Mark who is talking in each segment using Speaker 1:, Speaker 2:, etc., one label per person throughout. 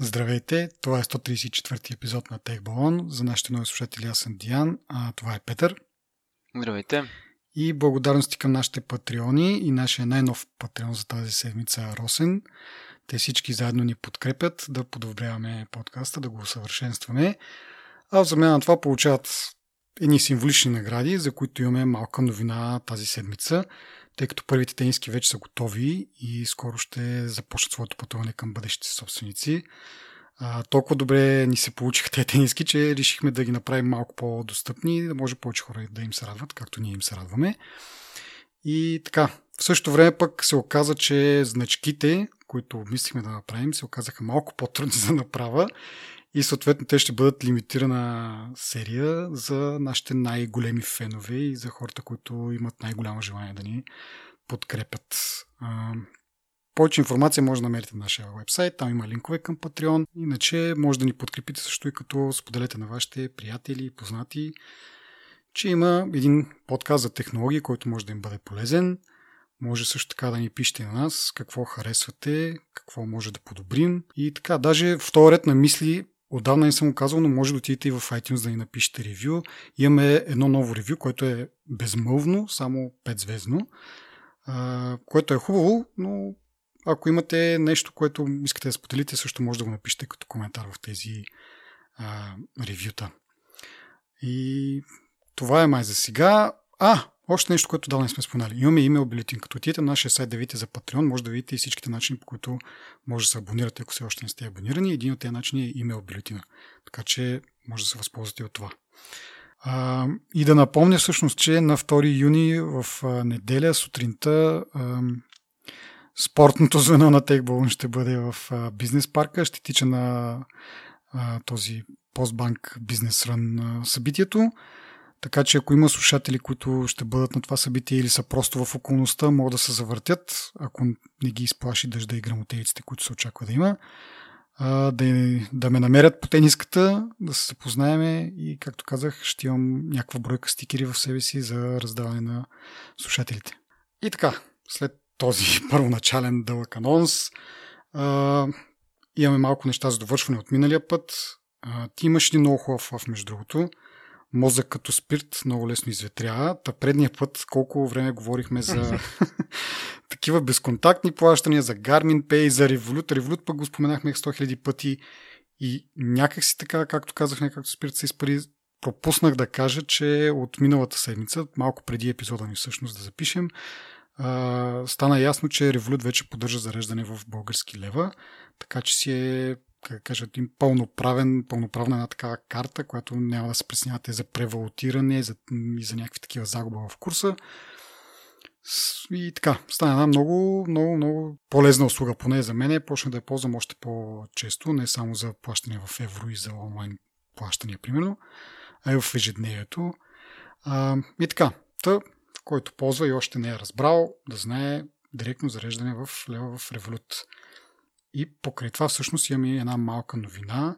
Speaker 1: Здравейте, това е 134 епизод на Тех Балон. За нашите нови слушатели аз съм Диан, а това е Петър.
Speaker 2: Здравейте.
Speaker 1: И благодарности към нашите патреони и нашия най-нов патреон за тази седмица Росен. Те всички заедно ни подкрепят да подобряваме подкаста, да го усъвършенстваме. А в замяна на това получават едни символични награди, за които имаме малка новина тази седмица тъй като първите тениски вече са готови и скоро ще започнат своето пътуване към бъдещите собственици. А, толкова добре ни се получиха тези тениски, че решихме да ги направим малко по-достъпни, да може повече хора да им се радват, както ние им се радваме. И така, в същото време пък се оказа, че значките, които обмислихме да направим, се оказаха малко по-трудни за направа и съответно те ще бъдат лимитирана серия за нашите най-големи фенове и за хората, които имат най-голямо желание да ни подкрепят. Повече информация може да намерите на нашия вебсайт, там има линкове към Patreon. Иначе може да ни подкрепите също и като споделете на вашите приятели и познати, че има един подкаст за технологии, който може да им бъде полезен. Може също така да ни пишете на нас какво харесвате, какво може да подобрим. И така, даже в този ред на мисли Отдавна не съм го но може да отидете и в iTunes да ни напишете ревю. Имаме едно ново ревю, което е безмълвно, само 5 звездно, което е хубаво, но ако имате нещо, което искате да споделите, също може да го напишете като коментар в тези а, ревюта. И това е май за сега. А, още нещо, което давно не сме споменали. Имаме имейл бюлетин. Като отидете на нашия сайт да видите за Patreon, може да видите и всичките начини, по които може да се абонирате, ако все още не сте абонирани. Един от тези начини е имейл бюлетина. Така че може да се възползвате от това. А, и да напомня всъщност, че на 2 юни в неделя сутринта а, спортното звено на Тейкбол ще бъде в а, бизнес парка. Ще тича на а, този постбанк бизнес рън събитието. Така че ако има слушатели, които ще бъдат на това събитие или са просто в околността, могат да се завъртят, ако не ги изплаши дъжда и грамотевиците, които се очаква да има, да, да ме намерят по тениската, да се запознаеме и, както казах, ще имам някаква бройка стикери в себе си за раздаване на слушателите. И така, след този първоначален дълъг анонс, имаме малко неща за довършване от миналия път. ти имаш един много хубав лав, между другото мозък като спирт много лесно изветрява. Та предния път колко време говорихме за такива безконтактни плащания, за Garmin Pay, за Revolut. Revolut пък го споменахме 100 000 пъти и някак си така, както казах, както спирт се изпари, пропуснах да кажа, че от миналата седмица, малко преди епизода ни всъщност да запишем, стана ясно, че Revolut вече поддържа зареждане в български лева, така че си е как кажа, един пълноправен, пълноправна една такава карта, която няма да се преснявате за превалутиране за, и за някакви такива загуба в курса. И така, стана една много, много, много полезна услуга, поне за мен. Почна да я ползвам още по-често, не само за плащане в евро и за онлайн плащания, примерно, а и в ежедневието. А, и така, та, който ползва и още не е разбрал, да знае директно зареждане в лева в Revolut. И покрай това всъщност имаме една малка новина.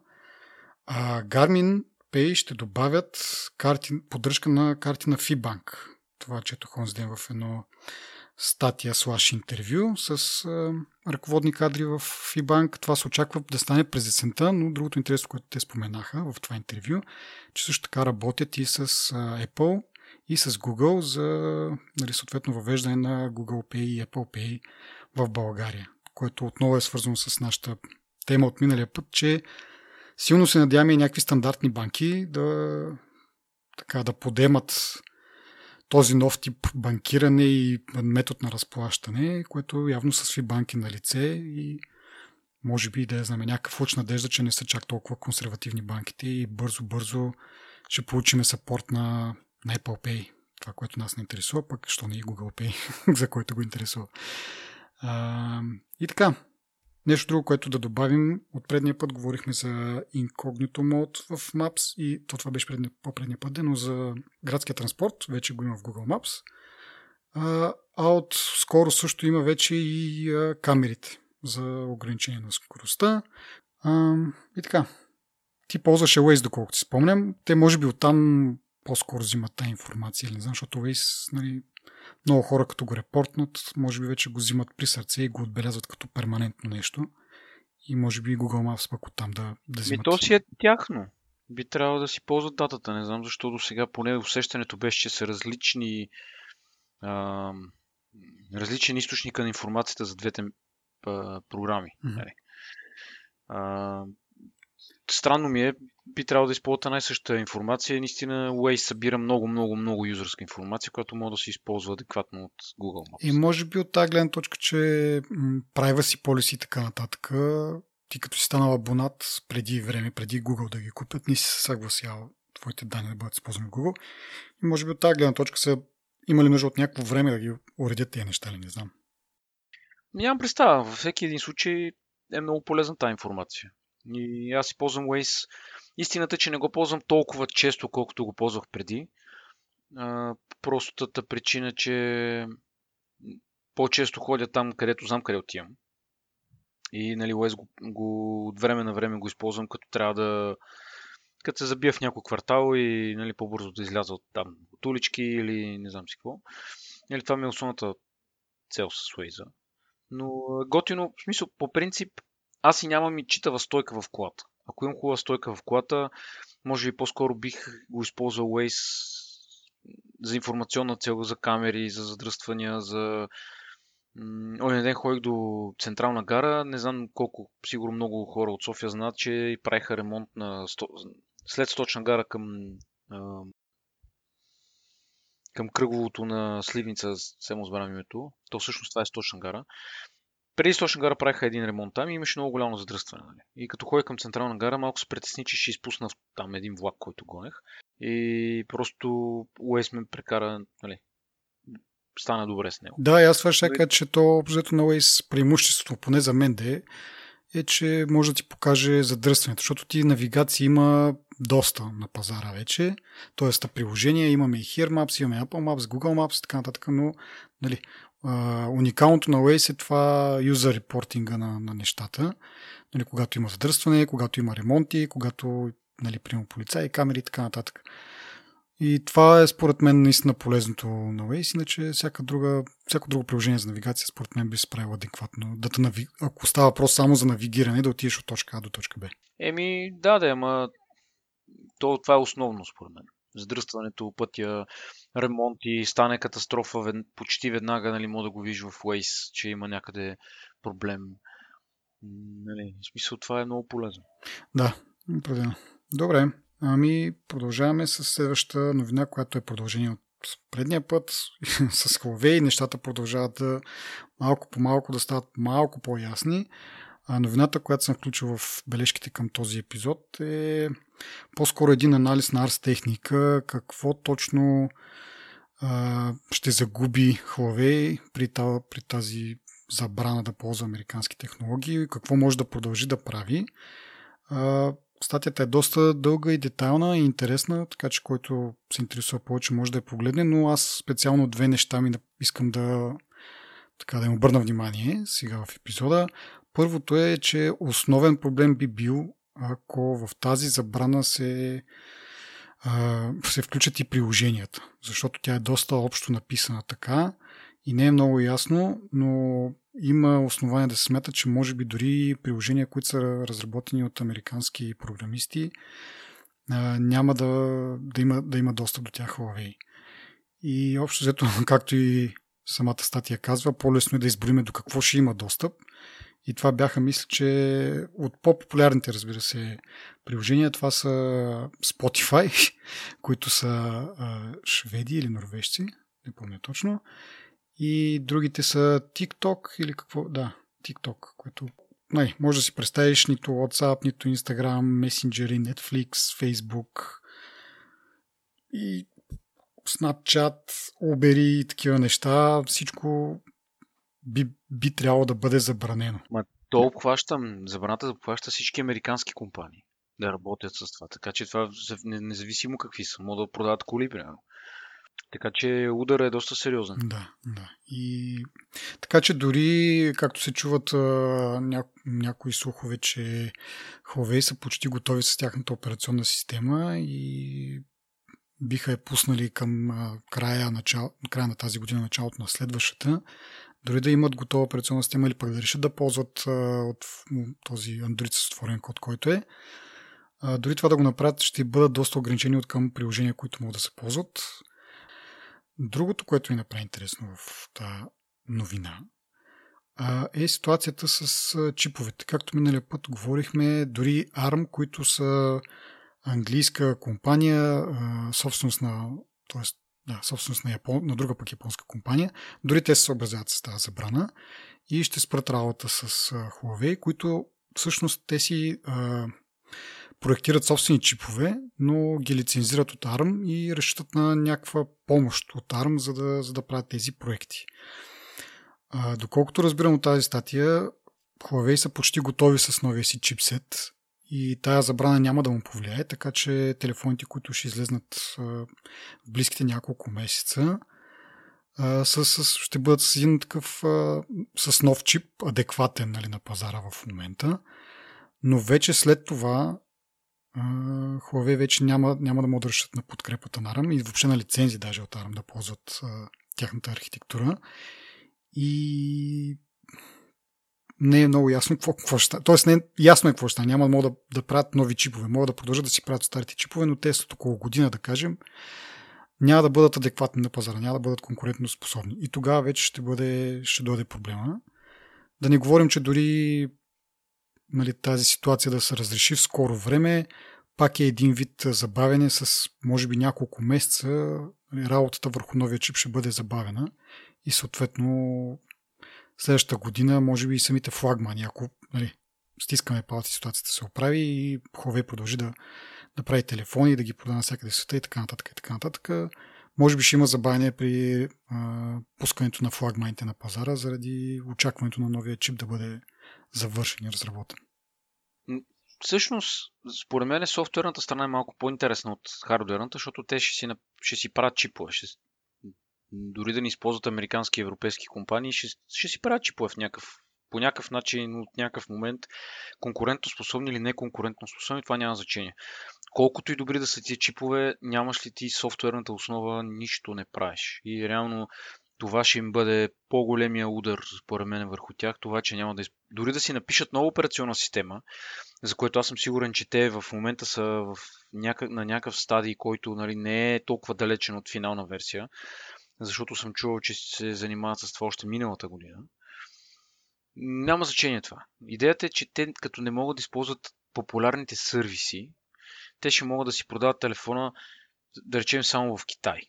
Speaker 1: А, Garmin Pay ще добавят карти, поддръжка на карти на Fibank. Това четох онзи ден в едно статия слаш интервю с а, ръководни кадри в Fibank. Това се очаква да стане през есента, но другото интересно, което те споменаха в това интервю, че също така работят и с а, Apple и с Google за нали, съответно въвеждане на Google Pay и Apple Pay в България което отново е свързано с нашата тема от миналия път, че силно се надяваме и някакви стандартни банки да, така, да подемат този нов тип банкиране и метод на разплащане, което явно са сви банки на лице и може би да знаме някакъв луч надежда, че не са чак толкова консервативни банките и бързо-бързо ще получиме сапорт на, на Apple Pay. Това, което нас не интересува, пък що не и Google Pay, за който го интересува. А, и така, нещо друго, което да добавим. От предния път говорихме за Incognito Mode в Maps и то това беше предния, по-предния път, но за градския транспорт вече го има в Google Maps. А, а от скоро също има вече и а, камерите за ограничение на скоростта. А, и така. Ти ползваше Waze, доколкото си спомням. Те може би оттам по-скоро взимат тази информация, или не знам, защото Waze нали, много хора като го репортнат, може би вече го взимат при сърце и го отбелязват като перманентно нещо. и може би Google Maps пък оттам да, да взимат.
Speaker 2: Ми то си е тяхно. Би трябвало да си ползват датата. Не знам защо до сега поне усещането беше, че са различни а, различен източник на информацията за двете а, програми. Mm-hmm. А, странно ми е, би трябвало да използвате най-същата информация. Наистина Waze събира много, много, много юзърска информация, която може да се използва адекватно от Google Maps.
Speaker 1: И може би от тази гледна точка, че privacy policy и така нататък, ти като си станал абонат преди време, преди Google да ги купят, не си се съгласял твоите данни да бъдат използвани в Google. И може би от тази гледна точка са имали нужда от някакво време да ги уредят тези неща, ли не знам.
Speaker 2: Нямам представа. Във всеки един случай е много полезна тази информация. И аз си ползвам Waze. Истината е, че не го ползвам толкова често, колкото го ползвах преди. простата причина, че по-често ходя там, където знам къде отивам. И нали, Waze го, го от време на време го използвам, като трябва да като се забия в някой квартал и нали, по-бързо да изляза от там, от улички или не знам си какво. Нали, това ми е основната цел с Waze. Но готино, в смисъл, по принцип, аз и нямам и читава стойка в колата. Ако имам хубава стойка в колата, може би по-скоро бих го използвал Waze за информационна цел, за камери, за задръствания, за... Оня ден ходих до Централна гара. Не знам колко, сигурно много хора от София знаят, че правиха ремонт на... след Сточна гара към към кръговото на Сливница, само разбрам името. То всъщност това е Сточна гара преди Сточна гара правиха един ремонт там и имаше много голямо задръстване. Нали? И като ходя към Централна гара, малко се притесни, че ще изпусна там един влак, който гонех. И просто Уейс ме прекара, нали, стана добре с него.
Speaker 1: Да, и аз това ще кажа, че то обзето на Уейс преимуществото, поне за мен да е, е, че може да ти покаже задръстването, защото ти навигация има доста на пазара вече. Тоест, приложения имаме и Here Maps, имаме Apple Maps, Google Maps и така нататък, но нали, уникалното на Waze е това юзер репортинга на, на нещата. Нали, когато има задръстване, когато има ремонти, когато нали, приема полицаи, камери и така нататък. И това е според мен наистина полезното на Waze, иначе всяка друга, всяко друго приложение за навигация според мен би се правило адекватно. Да нави... Ако става въпрос само за навигиране, да отидеш от точка А до точка Б.
Speaker 2: Еми, да, да, ама то, това е основно според мен. Задръстването, пътя, ремонти, стане катастрофа почти веднага, нали, мога да го виж в Waze, че има някъде проблем. Нали, в смисъл това е много полезно.
Speaker 1: Да, определено. Добре, ами продължаваме с следващата новина, която е продължение от предния път. с Huawei нещата продължават да малко по малко да стават малко по-ясни. А новината, която съм включил в бележките към този епизод е по-скоро един анализ на Ars техника, какво точно а, ще загуби Huawei при, при тази забрана да ползва американски технологии какво може да продължи да прави. А, статията е доста дълга и детайлна и интересна, така че който се интересува повече може да я погледне, но аз специално две неща ми искам да, така, да им обърна внимание сега в епизода. Първото е, че основен проблем би бил, ако в тази забрана се, се включат и приложенията, защото тя е доста общо написана така и не е много ясно, но има основания да се смята, че може би дори приложения, които са разработени от американски програмисти, няма да, да, има, да има достъп до тях Huawei. И общо взето, както и самата статия казва, по-лесно е да изброиме до какво ще има достъп – и това бяха, мисля, че от по-популярните, разбира се, приложения. Това са Spotify, които са шведи или норвежци, не помня точно. И другите са TikTok или какво? Да, TikTok, което не, може да си представиш нито WhatsApp, нито Instagram, Messenger, Netflix, Facebook и Snapchat, Uber и такива неща. Всичко би, би трябвало да бъде забранено.
Speaker 2: Ма то обхваща, забраната обхваща всички американски компании да работят с това. Така че това независимо какви са, могат да продават коли, примерно. Така че удара е доста сериозен.
Speaker 1: Да, да. И така че дори, както се чуват ня... някои слухове, че Huawei са почти готови с тяхната операционна система и биха я пуснали към края, начало, края на тази година, началото на следващата, дори да имат готова операционна система или пък да решат да ползват а, от този Android с отворен код, който е, а, дори това да го направят, ще бъдат доста ограничени от към приложения, които могат да се ползват. Другото, което ми направи интересно в тази новина, е ситуацията с чиповете. Както миналия път говорихме, дори ARM, които са английска компания, собственост на, т.е. Да, собственост на, Япон, на друга пък японска компания, дори те се съобразяват с тази забрана и ще спрат работа с Huawei, които всъщност те си а, проектират собствени чипове, но ги лицензират от ARM и разчитат на някаква помощ от ARM, за да, за да правят тези проекти. А, доколкото разбирам от тази статия, Huawei са почти готови с новия си чипсет и тая забрана няма да му повлияе, така че телефоните, които ще излезнат в близките няколко месеца, ще бъдат с един такъв с нов чип, адекватен нали, на пазара в момента. Но вече след това Huawei вече няма, няма да да разчитат на подкрепата на ARM и въобще на лицензи даже от ARM да ползват тяхната архитектура. И не е много ясно какво, какво ще стане. Тоест не е ясно е какво ще стане. Няма да могат да, да правят нови чипове. Могат да продължат да си правят старите чипове, но те след около година, да кажем, няма да бъдат адекватни на пазара, няма да бъдат конкурентно способни. И тогава вече ще, бъде, ще дойде проблема. Да не говорим, че дори нали, тази ситуация да се разреши в скоро време, пак е един вид забавене с може би няколко месеца. Нали, работата върху новия чип ще бъде забавена и съответно следващата година може би и самите флагмани, ако нали, стискаме палци, ситуацията се оправи и Huawei продължи да, да прави телефони, да ги прода навсякъде в света и така нататък и така нататък. Може би ще има забавяне при а, пускането на флагманите на пазара заради очакването на новия чип да бъде завършен и разработен.
Speaker 2: Всъщност, според мен софтуерната страна е малко по-интересна от хардуерната, защото те ще си, ще си правят чипове. Ще, дори да не използват американски и европейски компании, ще, ще си правят чипове в някакъв, по някакъв начин, от някакъв момент, конкурентоспособни или неконкурентоспособни, това няма значение. Колкото и добри да са ти чипове, нямаш ли ти софтуерната основа, нищо не правиш. И реално това ще им бъде по-големия удар, според мен, върху тях. Това, че няма да. Изп... Дори да си напишат нова операционна система, за което аз съм сигурен, че те в момента са в някак... на някакъв стадий, който нали, не е толкова далечен от финална версия, защото съм чувал, че се занимават с това още миналата година. Няма значение това. Идеята е, че те, като не могат да използват популярните сервиси, те ще могат да си продават телефона, да речем, само в Китай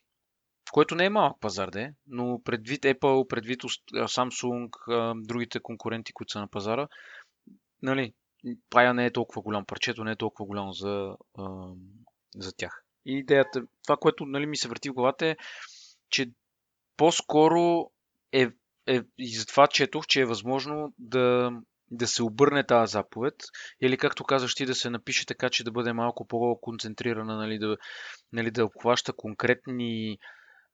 Speaker 2: което не е малък пазар, де, но предвид Apple, предвид Samsung, другите конкуренти, които са на пазара, нали, пая не е толкова голям, парчето не е толкова голямо за, за тях. И идеята, това, което нали, ми се върти в главата е, че по-скоро е, е и затова четох, че е възможно да, да се обърне тази заповед или както казваш ти да се напише така, че да бъде малко по-концентрирана, нали, да, нали, да обхваща конкретни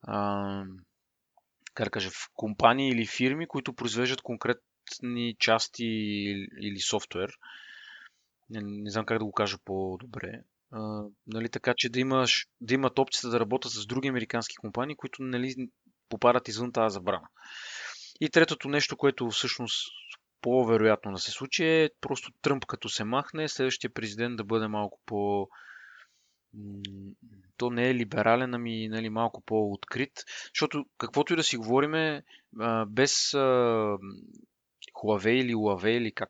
Speaker 2: а, как да кажа, компании или фирми, които произвеждат конкретни части или софтуер. Не, не знам как да го кажа по-добре. Нали, така че да, имаш, да имат опцията да работят с други американски компании, които нали, попадат извън тази забрана. И третото нещо, което всъщност по-вероятно да се случи е просто Тръмп като се махне, следващия президент да бъде малко по- то не е либерален, ами нали, малко по-открит. Защото каквото и да си говориме, без Huawei или Huawei или как,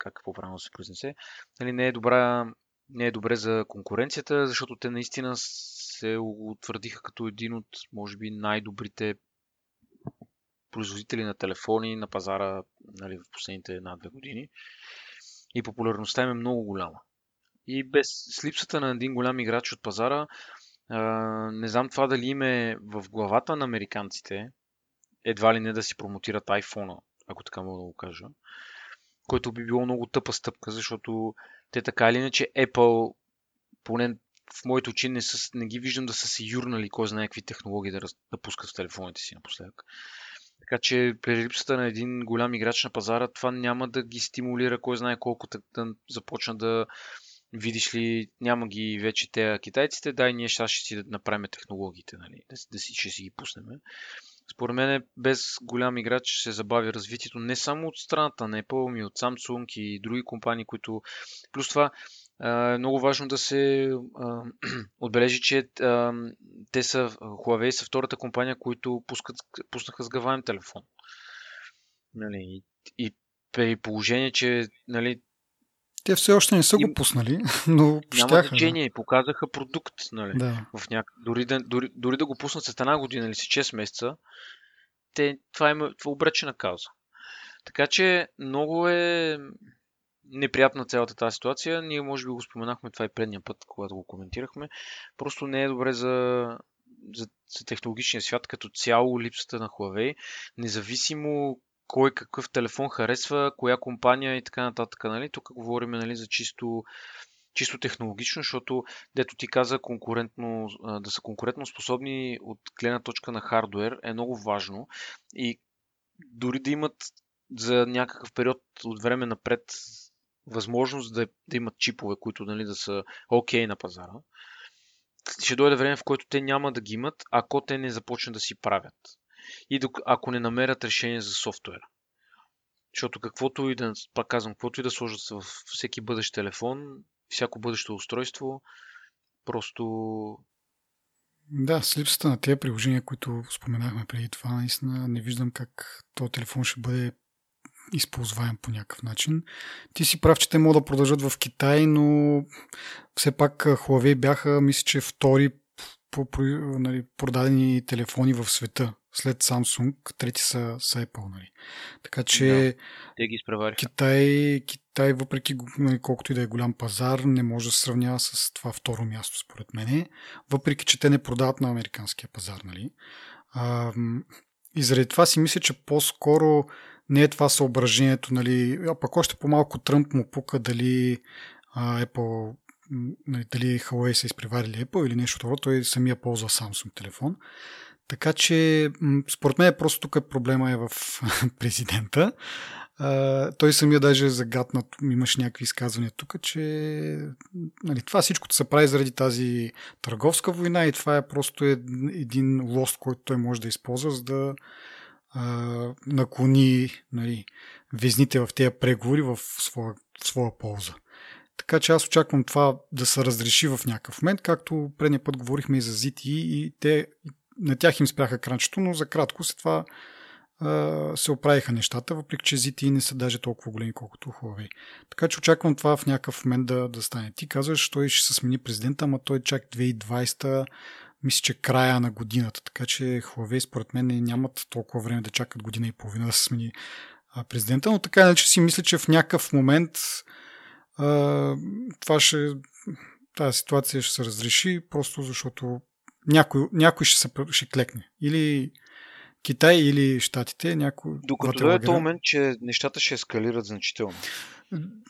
Speaker 2: как по-правилно се произнесе, нали, не, е добра, не е добре за конкуренцията, защото те наистина се утвърдиха като един от, може би, най-добрите производители на телефони на пазара нали, в последните една-две години. И популярността им е много голяма. И без с липсата на един голям играч от пазара, а, не знам това дали им е в главата на американците, едва ли не да си промотират iPhone, ако така мога да го кажа, което би било много тъпа стъпка, защото те така или иначе Apple, поне в моите очи не, са, не ги виждам да са се юрнали кой знае какви технологии да, да пускат в телефоните си напоследък. Така че при липсата на един голям играч на пазара, това няма да ги стимулира кой знае колко да започна да, видиш ли, няма ги вече те китайците, дай ние сега ще си направим технологиите, нали, да, да си, ще си ги пуснем. Според мен без голям играч ще се забави развитието не само от страната на Apple, ами от Samsung и други компании, които... Плюс това е много важно да се отбележи, че те са, Huawei са втората компания, които пускат, пуснаха сгъваем телефон. Нали, и, и при положение, че нали,
Speaker 1: те все още не са го пуснали, но
Speaker 2: Няма
Speaker 1: щяха,
Speaker 2: значение, показаха продукт. Нали?
Speaker 1: Да.
Speaker 2: В няк... дори, да, дори, дори да го пуснат след една година или си 6 месеца, те, това, е, това обречена кауза. Така че много е неприятна цялата тази ситуация. Ние може би го споменахме това и предния път, когато го коментирахме. Просто не е добре за, за, за технологичния свят като цяло липсата на Huawei. Независимо кой какъв телефон харесва, коя компания и така нататък. Нали? Тук говорим нали, за чисто, чисто технологично, защото, дето ти каза, конкурентно, да са конкурентно способни от гледна точка на хардвер е много важно. И дори да имат за някакъв период от време напред възможност да, да имат чипове, които нали, да са окей okay на пазара, ще дойде време, в което те няма да ги имат, ако те не започнат да си правят и ако не намерят решение за софтуера. Защото каквото и да, пак казвам, каквото и да сложат в всеки бъдещ телефон, всяко бъдещо устройство, просто...
Speaker 1: Да, с липсата на тези приложения, които споменахме преди това, наистина не виждам как този телефон ще бъде използваем по някакъв начин. Ти си прав, че те могат да продължат в Китай, но все пак Huawei бяха, мисля, че втори по, по нали, продадени телефони в света след Samsung, трети са, са Apple. Нали. Така че да,
Speaker 2: те ги
Speaker 1: Китай, Китай, въпреки нали, колкото и да е голям пазар, не може да се сравнява с това второ място, според мен. Въпреки, че те не продават на американския пазар. Нали. А, и заради това си мисля, че по-скоро не е това съображението, нали, а пък още по-малко Тръмп му пука дали а, Apple дали Huawei са изпреварили Apple или нещо такова, той самия ползва Samsung телефон. Така че, според мен, просто тук проблема е в президента. Той самия даже е загаднат, имаш някакви изказвания тук, че нали, това всичкото се прави заради тази търговска война и това е просто един лост, който той може да използва, за да наклони нали, везните в тези преговори в своя, в своя полза. Така че аз очаквам това да се разреши в някакъв момент, както предния път говорихме и за ZTE и те на тях им спряха кранчето, но за кратко след това се оправиха нещата, въпреки че ZTE не са даже толкова големи, колкото Huawei. Така че очаквам това в някакъв момент да, да стане. Ти казваш, той ще се смени президента, ама той чак 2020 мисля, че края на годината. Така че Huawei според мен нямат толкова време да чакат година и половина да се смени президента, но така иначе си мисля, че в някакъв момент а, това ще тази ситуация ще се разреши, просто защото някой, някой ще, се, ще клекне. Или Китай или Штатите, някой.
Speaker 2: Докато дойде този момент, че нещата ще ескалират значително.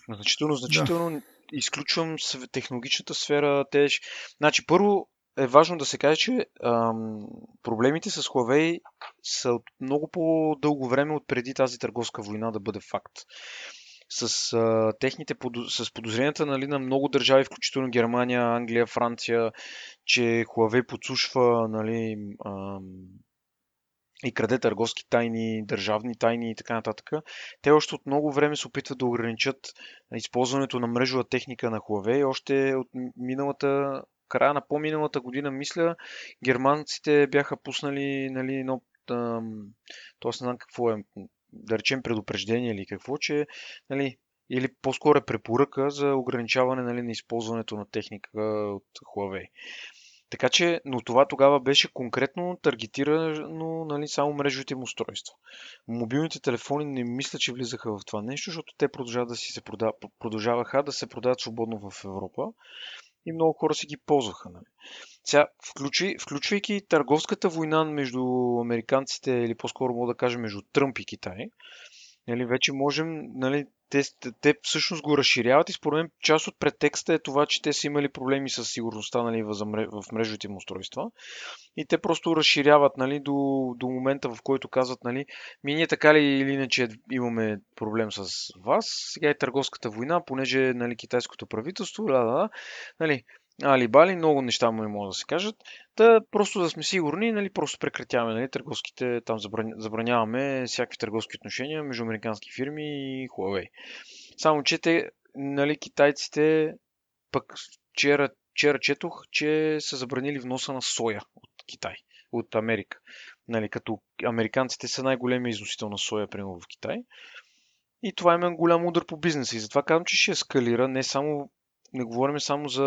Speaker 2: Значително, значително. Да. Изключвам технологичната сфера. Те... Значи, първо е важно да се каже, че ам, проблемите с Huawei са от много по-дълго време от преди тази търговска война да бъде факт с, а, техните, с подозренията нали, на много държави, включително Германия, Англия, Франция, че Huawei подсушва нали, а, и краде търговски тайни, държавни тайни и така нататък. Те още от много време се опитват да ограничат използването на мрежова техника на Huawei. Още от миналата, края на по-миналата година, мисля, германците бяха пуснали нали, едно то не знам какво е, да речем предупреждение или какво, че нали, или по-скоро е препоръка за ограничаване нали, на използването на техника от Huawei. Така че, но това тогава беше конкретно таргетирано нали, само мрежовите им устройства. Мобилните телефони не мисля, че влизаха в това нещо, защото те продължаваха да, си се продав... продължаваха да се продават свободно в Европа и много хора си ги ползваха. Нали. Сега, включи, включвайки търговската война между американците, или по-скоро мога да кажем между Тръмп и Китай, нали, вече можем нали, те, те всъщност го разширяват и според мен част от претекста е това, че те са имали проблеми с сигурността нали, в мрежовите им устройства. И те просто разширяват нали, до, до момента, в който казват, нали, ми ние така ли или иначе имаме проблем с вас, сега е търговската война, понеже нали, китайското правителство, да, да, нали, Алибали, много неща му не могат да се кажат. Та просто да сме сигурни, нали, просто прекратяваме нали, търговските, там забраняваме всякакви търговски отношения между американски фирми и Huawei. Само, че те, нали, китайците, пък вчера, вчера четох, че са забранили вноса на соя от Китай, от Америка. Нали, като американците са най-големия износител на соя, примерно в Китай. И това има голям удар по бизнеса. И затова казвам, че ще ескалира не само не говорим само за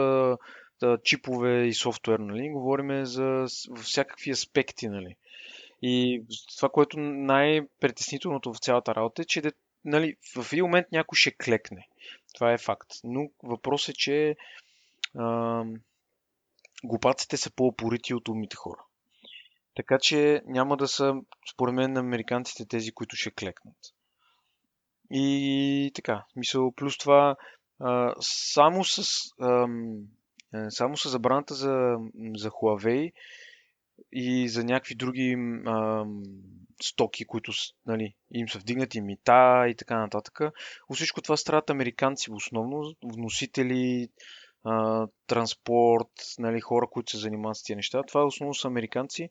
Speaker 2: да, чипове и софтуер, нали? Говорим за всякакви аспекти, нали? И това, което най-притеснителното в цялата работа е, че нали, в един момент някой ще клекне. Това е факт. Но въпрос е, че а, глупаците са по-опорити от умните хора. Така че няма да са, според мен, американците тези, които ще клекнат. И така, мисъл, плюс това, само с, ам, е, само с забраната за, за Huawei и за някакви други ам, стоки, които нали, им са вдигнати мита и така нататък. всичко това страдат американци основно, вносители, а, транспорт, нали, хора, които се занимават с тези неща. Това основно са американци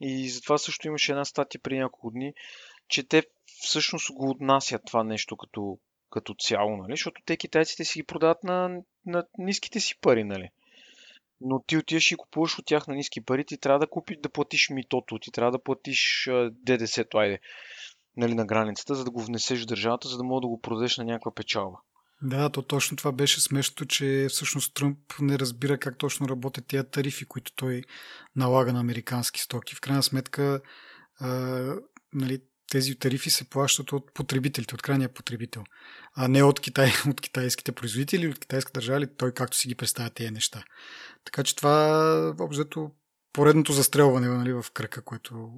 Speaker 2: и затова също имаше една статия при няколко дни, че те всъщност го отнасят това нещо като, като цяло, нали? защото те китайците си ги продават на, на ниските си пари. Нали? Но ти отиваш и купуваш от тях на ниски пари, ти трябва да купиш, да платиш митото, ти трябва да платиш ДДС-то, айде, нали, на границата, за да го внесеш в държавата, за да мога да го продадеш на някаква печалба.
Speaker 1: Да, то точно това беше смешното, че всъщност Тръмп не разбира как точно работят тия тарифи, които той налага на американски стоки. В крайна сметка, а, нали, тези тарифи се плащат от потребителите, от крайния потребител, а не от, Китай, от китайските производители, от китайска държава, той както си ги представя тези неща. Така че това обзето поредното застрелване нали, в кръка, което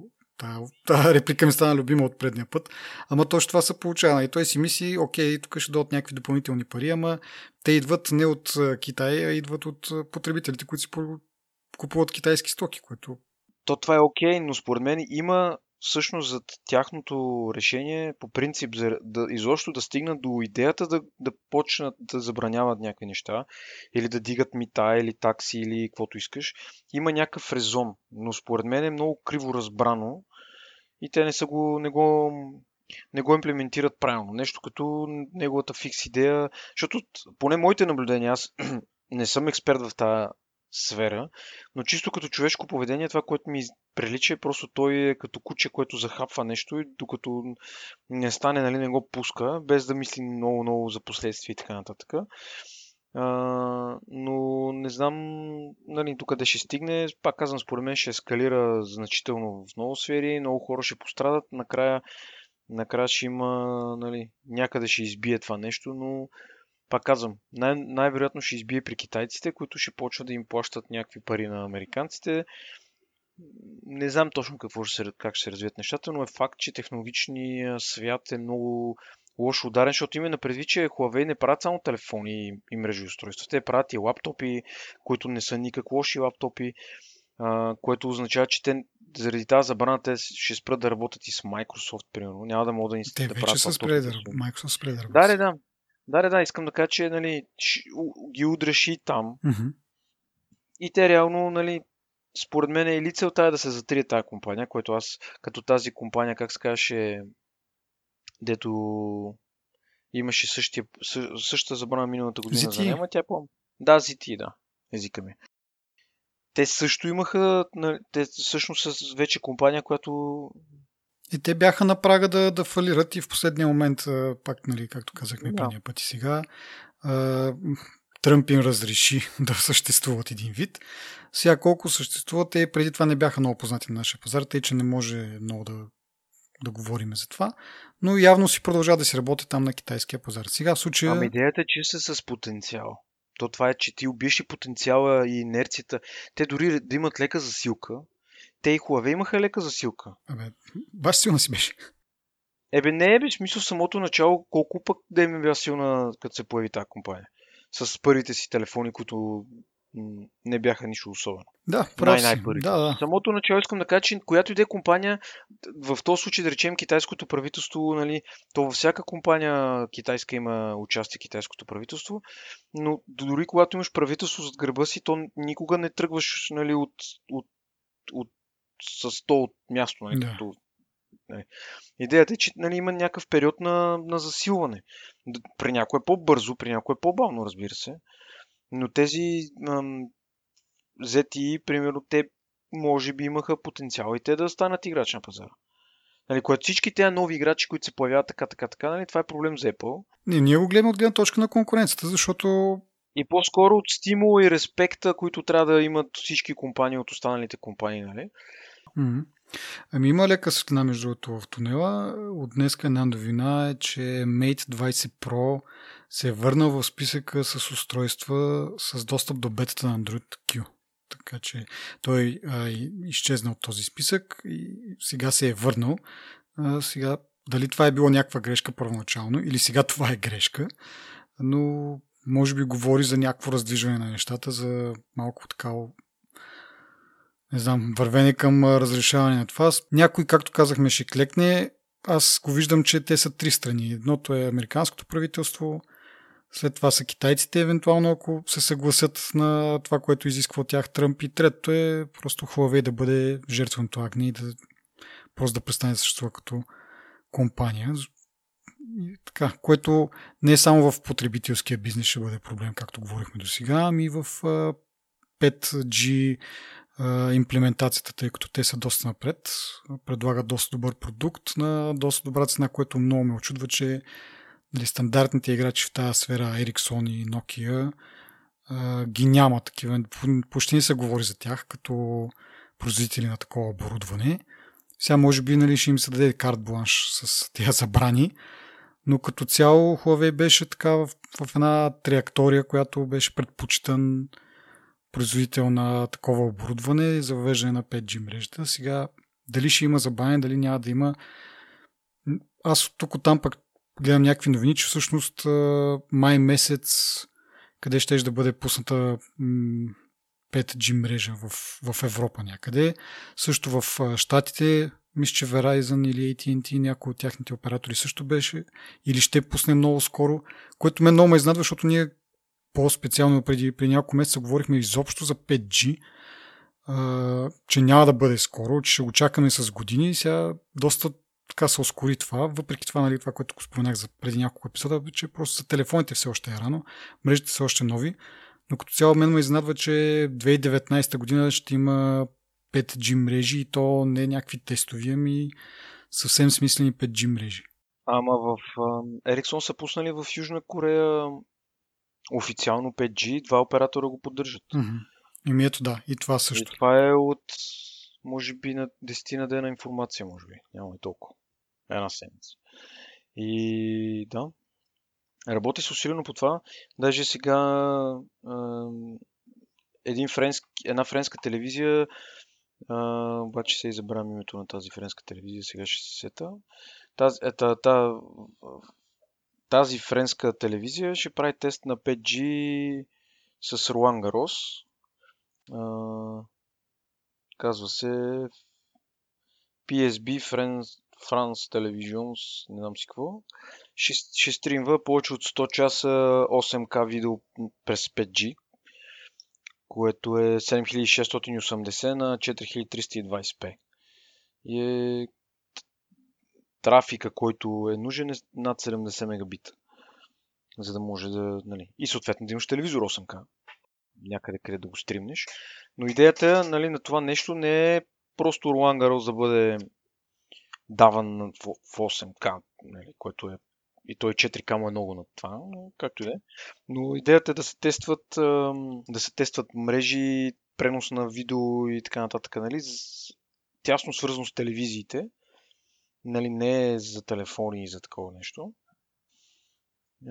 Speaker 1: тази реплика ми стана любима от предния път. Ама точно това се получава. И той си мисли, окей, тук ще дадат някакви допълнителни пари, ама те идват не от Китай, а идват от потребителите, които си купуват китайски стоки, което...
Speaker 2: То това е окей, но според мен има всъщност за тяхното решение, по принцип, за, да, изобщо да стигнат до идеята да, да почнат да забраняват някакви неща, или да дигат мита, или такси, или каквото искаш, има някакъв резон. Но според мен е много криво разбрано и те не, са го, не, го, не го имплементират правилно. Нещо като неговата фикс идея, защото поне моите наблюдения, аз не съм експерт в тази сфера, но чисто като човешко поведение, това, което ми прилича е просто той е като куче, което захапва нещо и докато не стане, нали, не го пуска, без да мисли много-много за последствия и така нататък. А, но не знам нали, до къде ще стигне. Пак казвам, според мен ще ескалира значително в много сфери, много хора ще пострадат. Накрая, накрая ще има, нали, някъде ще избие това нещо, но пак казвам, най- най-вероятно ще избие при китайците, които ще почват да им плащат някакви пари на американците. Не знам точно какво ще се, как ще се развият нещата, но е факт, че технологичният свят е много лошо ударен, защото има на предвид, че Huawei не правят само телефони и мрежи устройства. Те правят и лаптопи, които не са никак лоши лаптопи, което означава, че те заради тази забрана те ще спрат да работят и с Microsoft, примерно. Няма да могат да ни
Speaker 1: Те
Speaker 2: да
Speaker 1: вече са спрели да Microsoft спрели да
Speaker 2: Да, да, да. Да, да, да, искам да кажа, че нали, ги удреш и там.
Speaker 1: Mm-hmm.
Speaker 2: И те реално, нали, според мен е ли целта е да се затрие тази компания, което аз, като тази компания, как се казваше, дето имаше същия, същата забрана миналата година ZT. за няма, тя по Да, ZT, да, езика ми. Те също имаха, нали, те всъщност са вече компания, която
Speaker 1: и те бяха на прага да, да фалират и в последния момент, пак, нали, както казахме да. предния път и сега, Тръмп им разреши да съществуват един вид. Сега колко съществуват, те преди това не бяха много познати на нашия пазар, тъй че не може много да, да говорим за това, но явно си продължава да си работи там на китайския пазар. Сега в случая...
Speaker 2: Ами идеята е, че са с потенциал. То това е, че ти убиеш и потенциала и инерцията. Те дори да имат лека засилка, те и Huawei имаха лека засилка.
Speaker 1: Абе, баш силна си беше.
Speaker 2: Ебе, не е, бе, смисъл самото начало, колко пък да им е била силна, като се появи тази компания. С първите си телефони, които не бяха нищо особено.
Speaker 1: Да, прав
Speaker 2: най-
Speaker 1: Да, да.
Speaker 2: Самото начало искам да кажа, че която и да е компания, в този случай да речем китайското правителство, нали, то във всяка компания китайска има участие китайското правителство, но дори когато имаш правителство зад гърба си, то никога не тръгваш нали, от, от, от, с 100 от място. Нали,
Speaker 1: Да.
Speaker 2: като, нали. Идеята е, че нали, има някакъв период на, на засилване. При някой е по-бързо, при някой е по-бавно, разбира се. Но тези ам, ZTE, примерно, те може би имаха потенциал и те да станат играч на пазара. Нали, което всички тези нови играчи, които се появяват така, така, така, нали, това е проблем за Apple.
Speaker 1: Не, ние го гледаме от гледна точка на конкуренцията, защото
Speaker 2: И по-скоро от стимула и респекта, които трябва да имат всички компании от останалите компании, нали?
Speaker 1: М. Ами има лека светлина между другото в тунела. От днеска една новина е, че Mate 20 Pro се е върнал в списъка с устройства с достъп до бетата на Android Q. Така че той а, изчезна от този списък и сега се е върнал. А, сега, дали това е било някаква грешка първоначално или сега това е грешка, но може би говори за някакво раздвижване на нещата, за малко такава не знам, вървене към разрешаване на това. Някой, както казахме, ще клекне. Аз го виждам, че те са три страни. Едното е американското правителство, след това са китайците, евентуално, ако се съгласят на това, което изисква от тях Тръмп. И третото е просто Huawei да бъде жертвеното агни и да просто да престане да съществува като компания. И така, което не е само в потребителския бизнес ще бъде проблем, както говорихме до сега, ами в а, 5G а, имплементацията, тъй като те са доста напред, предлагат доста добър продукт на доста добра цена, което много ме очудва, че нали, стандартните играчи в тази сфера, Ericsson и Nokia, ги няма такива. Почти не се говори за тях като производители на такова оборудване. Сега може би нали, ще им се даде карт бланш с тези забрани, но като цяло Huawei беше така в, в една траектория, която беше предпочитан производител на такова оборудване за въвеждане на 5G мрежата. Сега дали ще има забавяне, дали няма да има. Аз тук оттам пък гледам някакви новини, че всъщност май месец къде ще да бъде пусната м, 5G мрежа в, в Европа някъде. Също в Штатите, мисля, че Verizon или AT&T, някой от тяхните оператори също беше или ще пусне много скоро, което мен много ме изнадва, защото ние по-специално преди, преди няколко месеца говорихме изобщо за 5G, а, че няма да бъде скоро, че ще го чакаме с години и сега доста така се ускори това, въпреки това, нали, това, което го споменах за преди няколко епизода, че просто за телефоните все още е рано, мрежите са още нови, но като цяло мен ме изнадва, че 2019 година ще има 5G мрежи и то не някакви тестови, ами съвсем смислени 5G мрежи.
Speaker 2: Ама в Ericsson са пуснали в Южна Корея официално 5G, два оператора го поддържат.
Speaker 1: Mm-hmm. Еми ето да, и това
Speaker 2: И
Speaker 1: също.
Speaker 2: това е от, може би, на 10 на дена информация, може би. Няма и толкова. Една седмица. И да. Работи се усилено по това. Даже сега ам, един френски, една френска телевизия, а, обаче се избрам името на тази френска телевизия, сега ще се сета. Тази, е, та, та, тази френска телевизия ще прави тест на 5G с Руан Гарос. Казва се PSB France, France Televisions, не знам си какво. Ще, ще стримва повече от 100 часа 8K видео през 5G, което е 7680 на 4320p. И е трафика, който е нужен е над 70 мегабита. За да може да... Нали, и съответно да имаш телевизор 8K. Някъде къде да го стримнеш. Но идеята нали, на това нещо не е просто Гарос да бъде даван в, в 8K, нали, което е и той 4K му е много над това, но както и да е. Но идеята е да се тестват, да се тестват мрежи, пренос на видео и така нататък, нали, тясно свързано с телевизиите, нали, не е за телефони и за такова нещо.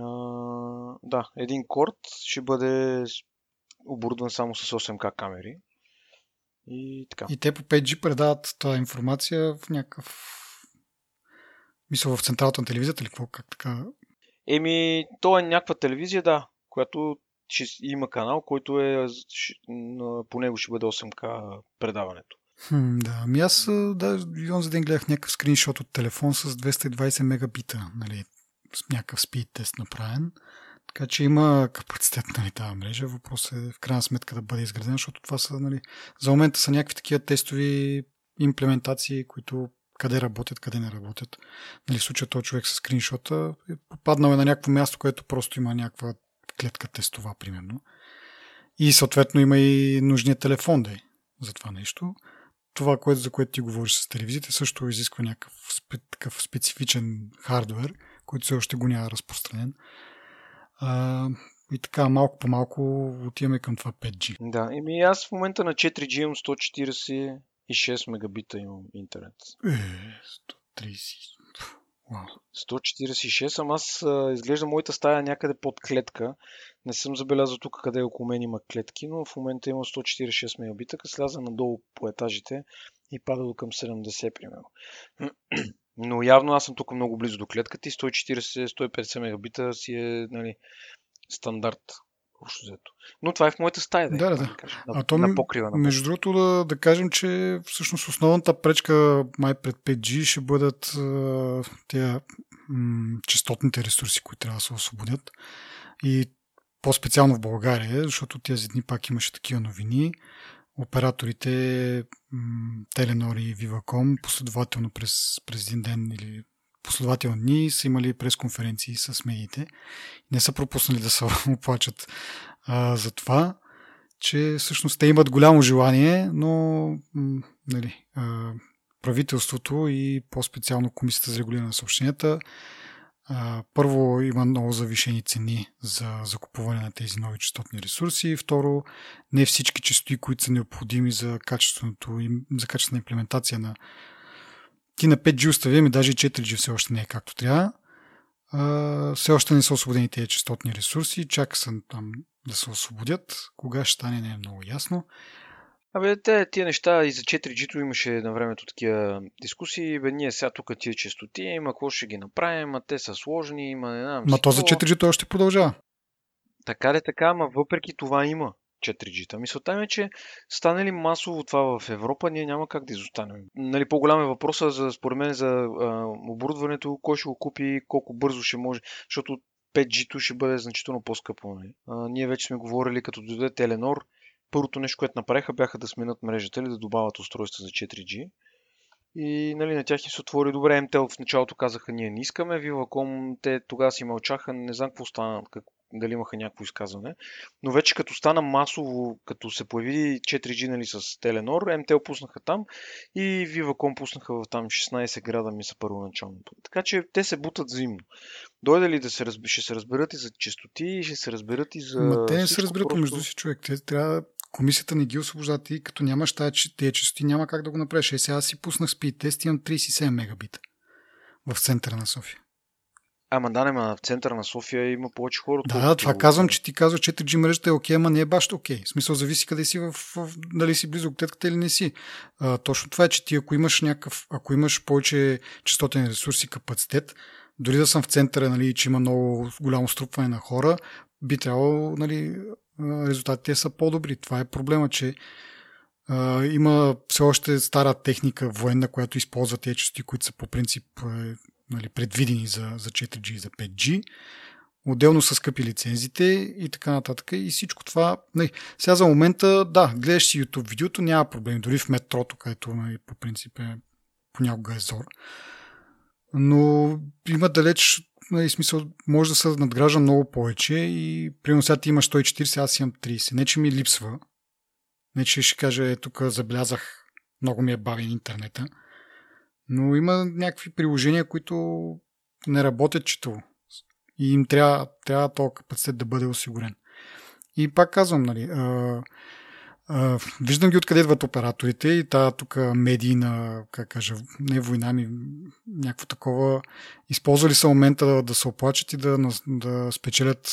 Speaker 2: А, да, един корт ще бъде оборудван само с 8K камери. И така.
Speaker 1: И те по 5G предават тази информация в някакъв... Мисля, в централата на телевизията или какво? Как така?
Speaker 2: Еми, то е някаква телевизия, да, която ще има канал, който е, по него ще бъде 8К предаването.
Speaker 1: Да, ами аз да, за ден гледах някакъв скриншот от телефон с 220 мегабита, нали, с някакъв спид тест направен. Така че има капацитет нали, тази мрежа. Въпрос е в крайна сметка да бъде изградена, защото това са, нали, за момента са някакви такива тестови имплементации, които къде работят, къде не работят. Нали, в случая този човек с скриншота е попаднал е на някакво място, което просто има някаква клетка тестова, примерно. И съответно има и нужния телефон да е за това нещо. Това, което, за което ти говориш с телевизията, също изисква някакъв такъв специфичен хардвер, който все още го няма разпространен. А, и така, малко по малко отиваме към това 5G.
Speaker 2: Да, еми аз в момента на 4G имам 146 мегабита имам интернет.
Speaker 1: Е, 130. Wow.
Speaker 2: 146, ама аз а, изглежда моята стая някъде под клетка. Не съм забелязал тук къде около мен има клетки, но в момента има 146 мегабита, като сляза надолу по етажите и пада до към 70 примерно. Но явно аз съм тук много близо до клетката и 140-150 мегабита си е нали, стандарт. Взето. Но това е в моята стая.
Speaker 1: Да, да, да. Да на, а то, на покрива. На между другото, да, да кажем, че всъщност основната пречка май пред 5G ще бъдат тези частотните ресурси, които трябва да се освободят. И по-специално в България, защото тези дни пак имаше такива новини. Операторите Теленор и Viva.com последователно през, през един ден или последователни дни са имали пресконференции с медиите. Не са пропуснали да се оплачат а, за това, че всъщност те имат голямо желание, но нали, а, правителството и по-специално Комисията за регулиране на съобщенията първо има много завишени цени за закупуване на тези нови частотни ресурси. Второ, не всички частоти, които са необходими за качественото за качествена имплементация на ти на 5G остави, ами даже и 4G все още не е както трябва. А, все още не са освободени тези частотни ресурси, чака са там да се освободят. Кога ще стане не е много ясно.
Speaker 2: Абе, те, тия неща и за 4G-то имаше на времето такива дискусии. Бе, ние сега тук тия частоти, има какво ще ги направим, а те са сложни, има не знам.
Speaker 1: Ма то за 4G-то още продължава.
Speaker 2: Така ли така, ама въпреки това има 4G-та. Мисълта ми е, че стане ли масово това в Европа, ние няма как да изостанем. Нали, по-голям е въпросът за, според мен, за а, оборудването, кой ще го купи, колко бързо ще може, защото 5G-то ще бъде значително по-скъпо. Нали? Ние вече сме говорили, като дойде Теленор, първото нещо, което направиха, бяха да сменят мрежата или да добавят устройства за 4G. И нали, на тях им се отвори добре. МТЛ в началото казаха, ние не искаме. Viva.com, те тогава си мълчаха, не знам какво стана, как, дали имаха някакво изказване. Но вече като стана масово, като се появи 4G нали, с Теленор, МТЛ пуснаха там и Viva.com пуснаха в там 16 града ми са първоначално. Така че те се бутат взаимно. Дойде ли да се разб... ще се разберат и за частоти, ще се разберат и за.
Speaker 1: Ма те не се разберат просто... помежду си човек. Те трябва комисията не ги освобождава и като нямаш тези частоти, няма как да го направиш. Е, сега си пуснах спид тест, имам 37 мегабита в центъра на София.
Speaker 2: Ама да, ма в центъра на София има повече хора.
Speaker 1: Да, да, това казвам, че ти казваш, че 4G мрежата е окей, ама не е баш окей. В смисъл зависи къде си, в, в, дали си близо до клетката или не си. А, точно това е, че ти ако имаш някакъв, ако имаш повече частотен ресурс и капацитет, дори да съм в центъра, нали, че има много голямо струпване на хора, би трябвало нали, резултатите са по-добри. Това е проблема, че а, има все още стара техника военна, която използва тези части, които са по принцип е, нали, предвидени за, за 4G и за 5G. Отделно са скъпи лицензите и така нататък. И всичко това. Нали, сега за момента, да, гледаш си YouTube видеото, няма проблем. Дори в метрото, където нали, по принцип е понякога е зор. Но има далеч нали, смисъл, може да се надгражда много повече и примерно сега ти имаш 140, аз имам 30. Не, че ми липсва. Не, че ще кажа, е, тук забелязах, много ми е бавен интернета. Но има някакви приложения, които не работят чето. И им трябва, трябва този капацитет да бъде осигурен. И пак казвам, нали, а, а, виждам ги откъде идват операторите и тази тук медийна, как кажа, не война ми, някакво такова. Използвали са момента да, да се оплачат и да, да спечелят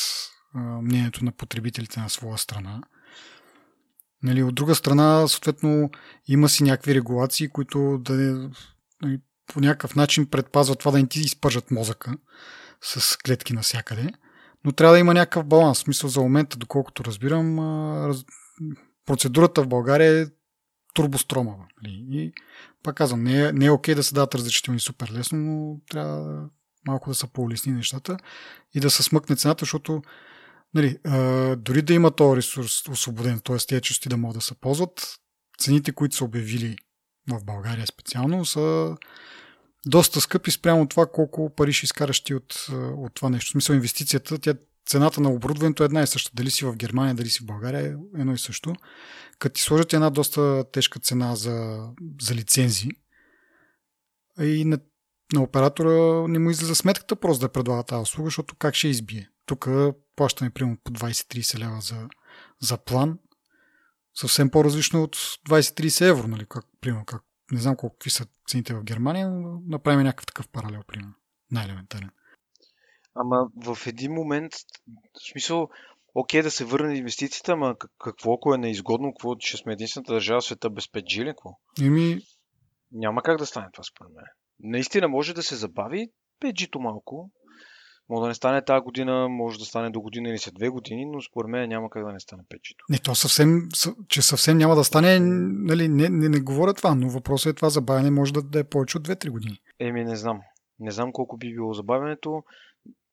Speaker 1: а, мнението на потребителите на своя страна. Нали, от друга страна, съответно, има си някакви регулации, които да по някакъв начин предпазват това да не ти изпържат мозъка с клетки навсякъде. но трябва да има някакъв баланс. В смисъл за момента, доколкото разбирам, раз... процедурата в България е турбостромава. Нали? И пак казвам, не е, не е окей да се дадат разрешителни супер лесно, но трябва малко да са по-лесни нещата и да се смъкне цената, защото нали, дори да има този ресурс освободен, т.е. тези части да могат да се ползват, цените, които са обявили в България специално, са доста скъпи спрямо това колко пари ще изкараш ти от, от това нещо. В смисъл инвестицията, тя, цената на оборудването е една и съща. Дали си в Германия, дали си в България, е едно и също. Като ти сложат една доста тежка цена за, за лицензи и на, на оператора не му излиза сметката просто да предлага тази услуга, защото как ще избие? Тук плащаме примерно по 20-30 лева за, за план, съвсем по-различно от 20-30 евро, нали? Как, примерно, как, не знам колко какви са цените в Германия, но направим някакъв такъв паралел, примерно. Най-елементарен.
Speaker 2: Ама в един момент, в смисъл, окей да се върне инвестицията, ама какво ако е неизгодно, какво ще сме единствената държава в света без 5G или какво?
Speaker 1: Еми...
Speaker 2: Няма как да стане това според мен. Наистина може да се забави 5G-то малко, може да не стане тази година, може да стане до година или след две години, но според мен няма как да не стане печето.
Speaker 1: Не, то съвсем, че съвсем няма да стане, нали, не, не, не говоря това, но въпросът е това забавяне може да, да е повече от 2-3 години.
Speaker 2: Еми, не знам. Не знам колко би било забавянето.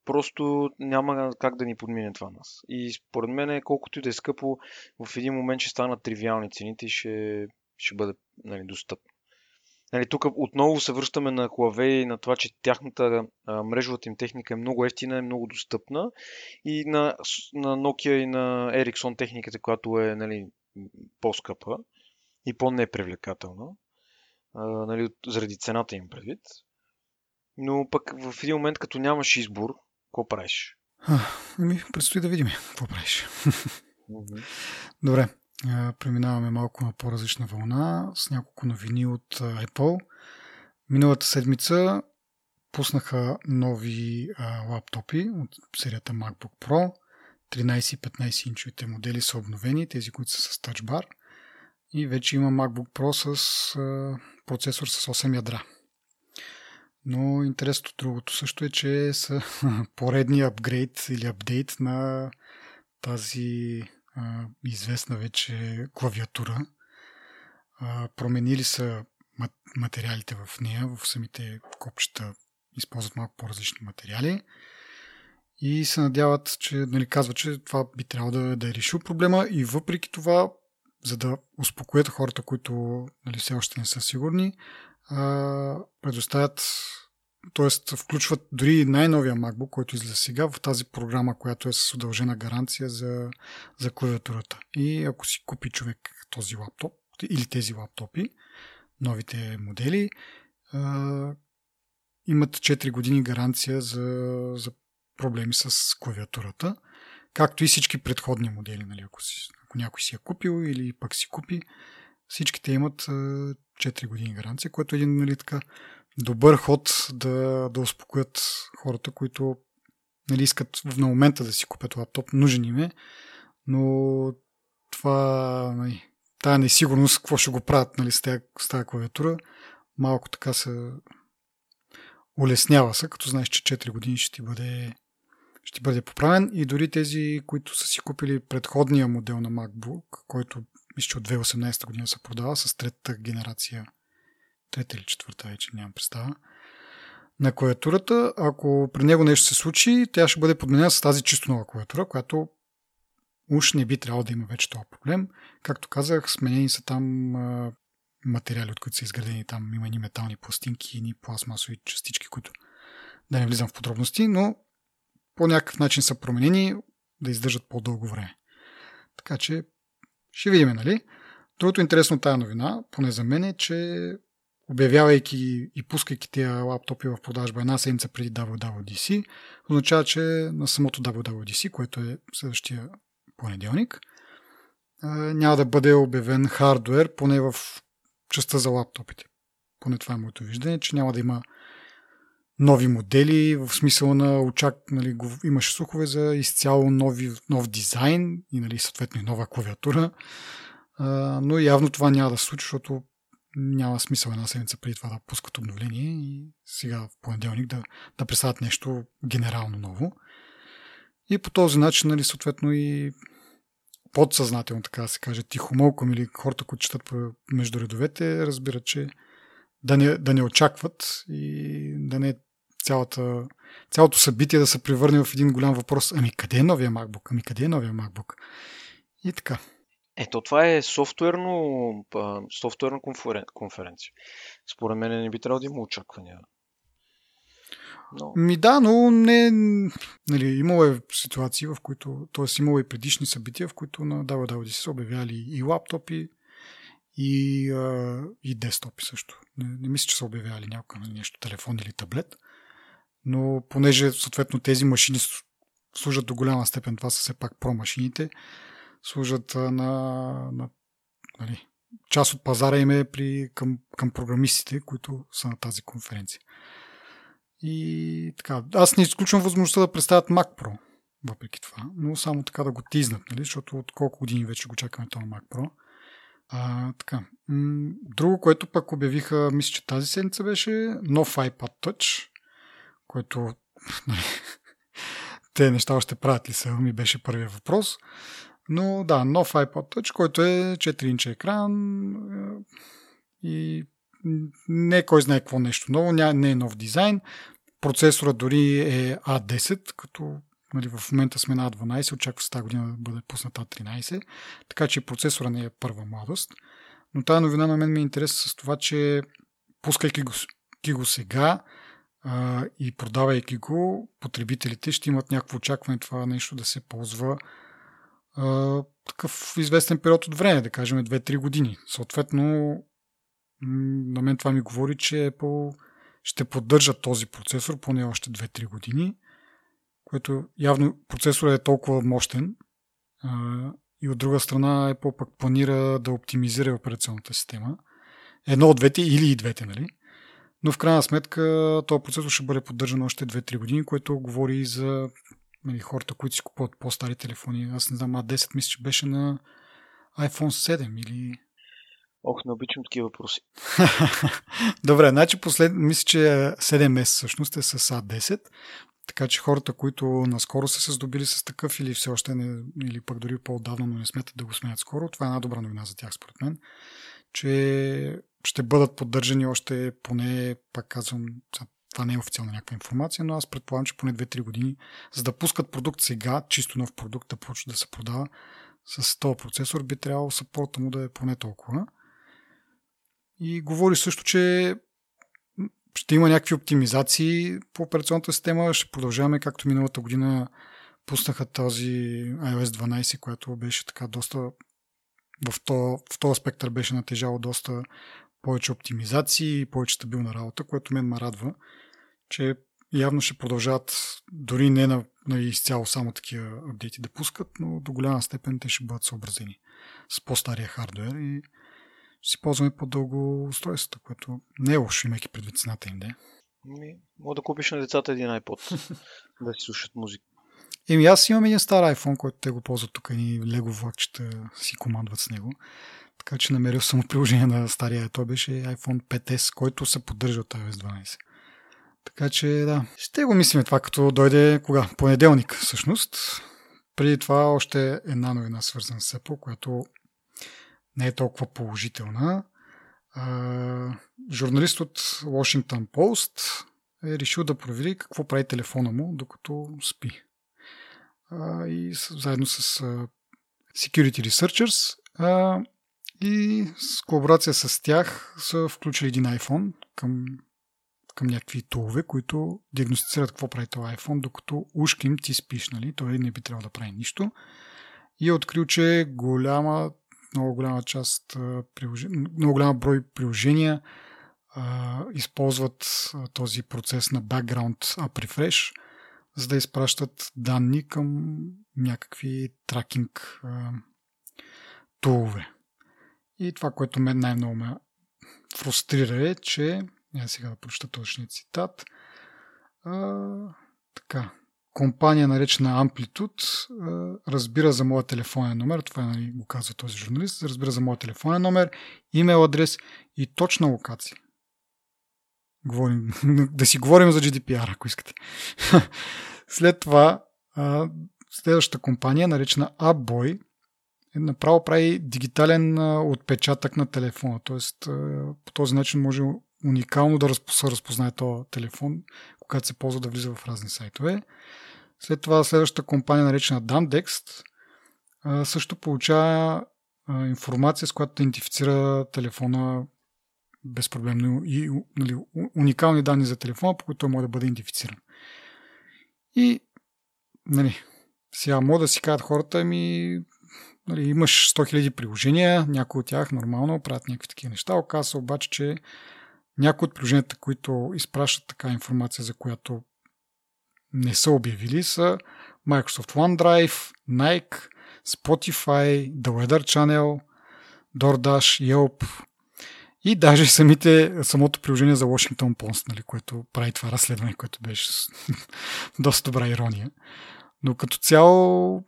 Speaker 2: Просто няма как да ни подмине това нас. И според мен, колкото и да е скъпо, в един момент ще станат тривиални цените и ще, ще бъде нали, достъпно. Нали, тук отново се връщаме на Huawei и на това, че тяхната а, мрежовата им техника е много ефтина, е много достъпна и на, на Nokia и на Ericsson техниката, която е нали, по-скъпа и по-непривлекателна, а, нали, заради цената им предвид. Но пък в един момент, като нямаш избор, какво правиш?
Speaker 1: Ами, предстои да видим какво правиш. Добре, преминаваме малко на по-различна вълна с няколко новини от Apple. Миналата седмица пуснаха нови а, лаптопи от серията MacBook Pro. 13 и 15 инчовите модели са обновени, тези, които са с Touch Bar. И вече има MacBook Pro с а, процесор с 8 ядра. Но интересното другото също е, че са поредния апгрейд или апдейт на тази известна вече клавиатура. Променили са материалите в нея, в самите копчета използват малко по-различни материали и се надяват, че нали, казва, че това би трябвало да, да е решил проблема и въпреки това, за да успокоят хората, които нали, все още не са сигурни, предоставят т.е. включват дори най-новия MacBook, който излиза сега в тази програма, която е с удължена гаранция за, за клавиатурата. И ако си купи човек този лаптоп или тези лаптопи, новите модели, а, имат 4 години гаранция за, за проблеми с клавиатурата, както и всички предходни модели, нали, ако, си, ако някой си е купил или пък си купи, всичките имат а, 4 години гаранция, което е един нали, така, добър ход да, да успокоят хората, които нали, искат на момента да си купят лаптоп, нужен им е, но това, нали, тая несигурност, какво ще го правят нали, с, тази, с тази клавиатура, малко така се улеснява се, като знаеш, че 4 години ще ти бъде ще бъде поправен. И дори тези, които са си купили предходния модел на MacBook, който мисля, че от 2018 година се продава с третата генерация трета или четвърта вече, нямам представа, на клавиатурата. Ако при него нещо се случи, тя ще бъде подменена с тази чисто нова клавиатура, която уж не би трябвало да има вече този проблем. Както казах, сменени са там материали, от които са изградени. Там има и метални пластинки, и пластмасови частички, които да не влизам в подробности, но по някакъв начин са променени да издържат по-дълго време. Така че ще видим, нали? Другото интересно тази новина, поне за мен е, че обявявайки и пускайки тези лаптопи в продажба една седмица преди WWDC, означава, че на самото WWDC, което е следващия понеделник, няма да бъде обявен хардвер, поне в частта за лаптопите. Поне това е моето виждане, че няма да има нови модели, в смисъл на очак, нали, имаше слухове за изцяло нови, нов дизайн и нали, съответно и нова клавиатура, но явно това няма да случи, защото няма смисъл една седмица преди това да пускат обновление и сега в понеделник да, да представят нещо генерално ново. И по този начин, нали, съответно и подсъзнателно, така да се каже, тихомолком или хората, които четат между редовете, разбират, че да не, да не очакват и да не цялата, цялото събитие да се превърне в един голям въпрос. Ами къде е новия MacBook? Ами къде е новия MacBook? И така.
Speaker 2: Ето, това е софтуерно, софтуерна конференция. Според мен не би трябвало да има очаквания.
Speaker 1: Но... Ми да, но не... Нали, имало е ситуации, в които... т.е. имало и предишни събития, в които на WWDC са обявяли и лаптопи, и, а, и десктопи също. Не, не мисля, че са обявяли някакво нещо, телефон или таблет. Но понеже съответно тези машини служат до голяма степен, това са все пак про машините, служат на, на нали, част от пазара им е при, към, към програмистите, които са на тази конференция. И така, аз не изключвам възможността да представят Mac Pro, въпреки това, но само така да го тизнат, нали, защото от колко години вече го чакаме това Mac Pro. А, така. Друго, което пък обявиха, мисля, че тази седмица беше нов iPad Touch, което нали, те неща още правят ли са, ми беше първия въпрос. Но да, нов iPod Touch, който е 4 инча екран е, и не е кой знае какво нещо ново, не е нов дизайн. Процесора дори е A10, като нали, в момента сме на A12, очаква се тази година да бъде пусната A13, така че процесора не е първа младост. Но тази новина на мен ми е интересна с това, че пускайки го, го сега а, и продавайки го, потребителите ще имат някакво очакване това нещо да се ползва такъв известен период от време, да кажем 2-3 години. Съответно, на мен това ми говори, че Apple ще поддържа този процесор поне още 2-3 години, което явно процесорът е толкова мощен и от друга страна Apple пък планира да оптимизира операционната система. Едно от двете или и двете, нали? Но в крайна сметка този процесор ще бъде поддържан още 2-3 години, което говори за нали, хората, които си купуват по-стари телефони. Аз не знам, А10 мисля, че беше на iPhone 7 или...
Speaker 2: Ох, не обичам такива въпроси.
Speaker 1: Добре, значи послед... мисля, че 7S всъщност е с A10, така че хората, които наскоро са се здобили с такъв или все още не, или пък дори по-отдавна, но не смятат да го сменят скоро, това е една добра новина за тях, според мен, че ще бъдат поддържани още поне, пак казвам, това не е официална някаква информация, но аз предполагам, че поне 2-3 години, за да пускат продукт сега, чисто нов продукт да почне да се продава с този процесор, би трябвало сапорта му да е поне толкова. И говори също, че ще има някакви оптимизации по операционната система. Ще продължаваме, както миналата година пуснаха този iOS 12, което беше така доста в този, в този спектър беше натежало доста повече оптимизации и повече стабилна работа, което мен ме радва, че явно ще продължават дори не на, на изцяло само такива апдейти да пускат, но до голяма степен те ще бъдат съобразени с по-стария хардвер и ще си ползваме по-дълго устройството, което не е лошо, имайки предвид цената им, да
Speaker 2: Ми, мога да купиш на децата един iPod, да си слушат музика.
Speaker 1: Еми аз имам един стар iPhone, който те го ползват тук и лего влакчета си командват с него. Така че намерил съм приложение на стария. Той беше iPhone 5S, който се поддържа от iOS 12. Така че да, ще го мислим това като дойде кога? Понеделник всъщност. Преди това още една новина свързана с Apple, която не е толкова положителна. А, журналист от Washington Post е решил да провери какво прави телефона му, докато спи. А, и заедно с а, Security Researchers а, и с колаборация с тях са включили един iPhone към, към някакви тулове, които диагностицират какво прави този iPhone, докато ушким ти спиш, нали? Той не би трябвало да прави нищо. И е открил, че голяма, много голяма част, много голяма брой приложения а, използват този процес на background up refresh, за да изпращат данни към някакви тракинг тулове. И това, което мен най-много ме фрустрира е, че, я сега да прочета точния цитат, а, така, компания наречена Amplitude разбира за моя телефонен номер, това нали, го казва този журналист, разбира за моя телефонен номер, имейл адрес и точна локация. Говорим, да си говорим за GDPR, ако искате. След това следващата компания, наречена AppBoy, е направо прави дигитален отпечатък на телефона. Тоест, по този начин може уникално да се разпознае този телефон, когато се ползва да влиза в разни сайтове. След това следващата компания, наречена Dandext, също получава информация, с която идентифицира телефона безпроблемно и нали, уникални данни за телефона, по които той може да бъде идентифициран. И нали, сега мога да си кажат хората, ми нали, имаш 100 000 приложения, някои от тях нормално правят някакви такива неща. Оказва се обаче, че някои от приложенията, които изпращат така информация, за която не са обявили, са Microsoft OneDrive, Nike, Spotify, The Weather Channel, DoorDash, Yelp и даже самите, самото приложение за Washington Post, нали, което прави това разследване, което беше доста добра ирония. Но като цяло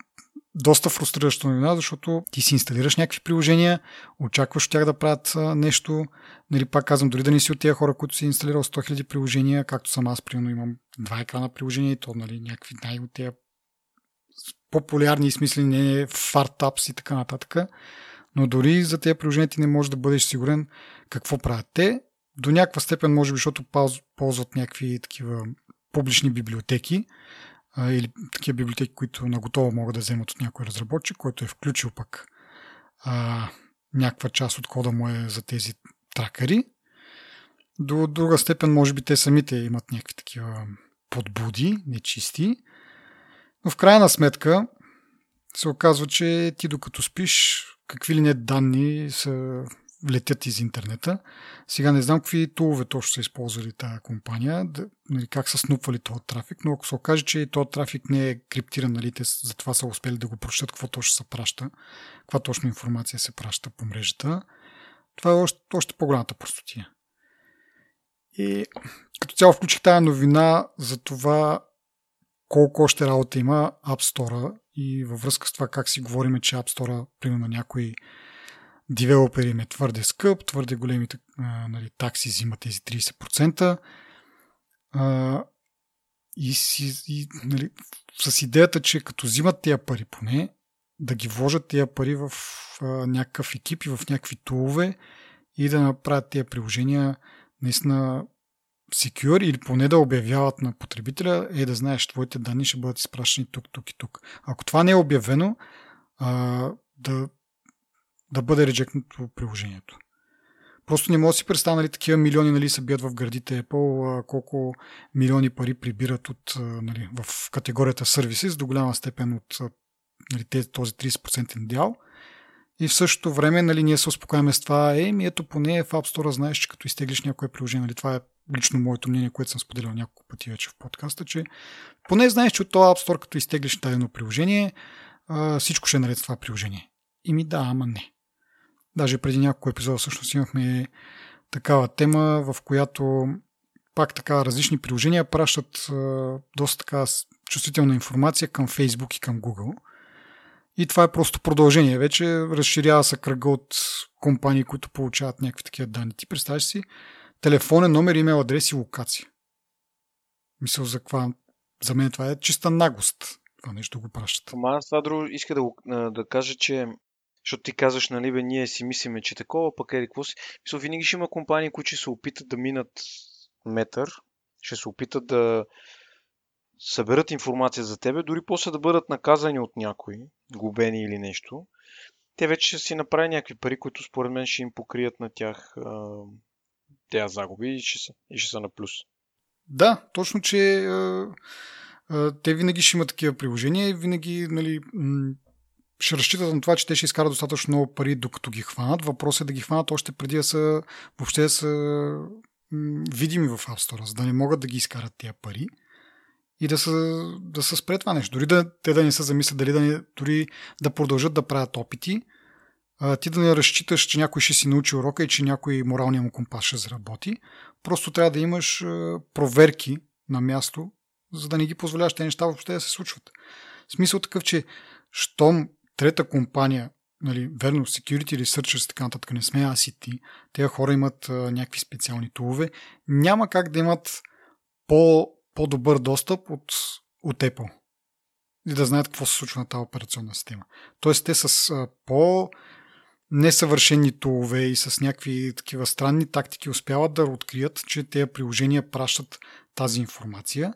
Speaker 1: доста фрустриращо новина, защото ти си инсталираш някакви приложения, очакваш от тях да правят нещо. Нали, пак казвам, дори да не си от тези хора, които си инсталирал 100 000 приложения, както съм аз, примерно имам два екрана приложения и то нали, някакви най- от тези популярни и смислени фартапс и така нататък. Но дори за тези приложения ти не можеш да бъдеш сигурен какво правят те. До някаква степен, може би, защото ползват някакви такива публични библиотеки, или такива библиотеки, които наготово могат да вземат от някой разработчик, който е включил пък а, някаква част от кода му е за тези тракари. До друга степен, може би, те самите имат някакви такива подбуди, нечисти. Но в крайна сметка се оказва, че ти докато спиш, какви ли не данни са летят из интернета. Сега не знам какви тулове точно са използвали тази компания, да, нали, как са снупвали този трафик, но ако се окаже, че този трафик не е криптиран, нали, те затова са успели да го прочитат, какво точно се праща, каква точно информация се праща по мрежата, това е още, още по-голямата простотия. И като цяло включих тази новина за това колко още работа има App Store и във връзка с това как си говориме, че App Store, примерно някои девелопери им е твърде скъп, твърде големите нали, такси взимат тези 30%. А, и, си, и нали, с идеята, че като взимат тези пари поне, да ги вложат тези пари в а, някакъв екип и в някакви тулове и да направят тези приложения наистина secure или поне да обявяват на потребителя, е да знаеш, твоите данни ще бъдат изпращани тук, тук и тук. Ако това не е обявено, а, да да бъде реджектнато приложението. Просто не мога да си представя, нали, такива милиони нали, се бият в градите Apple, колко милиони пари прибират от, нали, в категорията сервиси, до голяма степен от нали, този 30% дял. И в същото време нали, ние се успокояме с това, е, ми ето поне в App Store знаеш, че като изтеглиш някое приложение, нали, това е лично моето мнение, което съм споделял няколко пъти вече в подкаста, че поне знаеш, че от този App Store, като изтеглиш дадено приложение, всичко ще е наред с това приложение. И ми да, ама не. Даже преди няколко епизода всъщност имахме такава тема, в която пак така различни приложения пращат доста така чувствителна информация към Facebook и към Google. И това е просто продължение. Вече разширява се кръга от компании, които получават някакви такива данни. Ти представяш си телефонен номер, имейл адрес и локация. Мисля за каква... За мен това е чиста наглост. Това нещо го пращат.
Speaker 2: Ама аз това друго иска да, да кажа, че защото ти казваш, нали, бе, ние си мислиме, че такова, пък е какво си. Мисля, винаги ще има компании, които ще се опитат да минат метър, ще се опитат да съберат информация за тебе, дори после да бъдат наказани от някой, губени или нещо. Те вече ще си направят някакви пари, които според мен ще им покрият на тях тези загуби и ще, са, и ще са на плюс.
Speaker 1: Да, точно, че те винаги ще имат такива приложения и винаги нали, ще разчитат на това, че те ще изкарат достатъчно много пари, докато ги хванат. Въпросът е да ги хванат още преди да са въобще да са видими в App Store, за да не могат да ги изкарат тия пари и да са, да са спре това нещо. Дори да, те да не се замислят, дали да, не, дори да продължат да правят опити, а, ти да не разчиташ, че някой ще си научи урока и че някой моралния му компас ще заработи. Просто трябва да имаш а, проверки на място, за да не ги позволяваш тези неща въобще да се случват. Смисъл такъв, че щом трета компания, нали, верно, security researchers и така нататък, не сме ти, тези хора имат а, някакви специални тулове, няма как да имат по, по-добър достъп от, от Apple. и да знаят какво се случва на тази операционна система. Тоест те с а, по несъвършени тулове и с някакви такива странни тактики успяват да открият, че тези приложения пращат тази информация,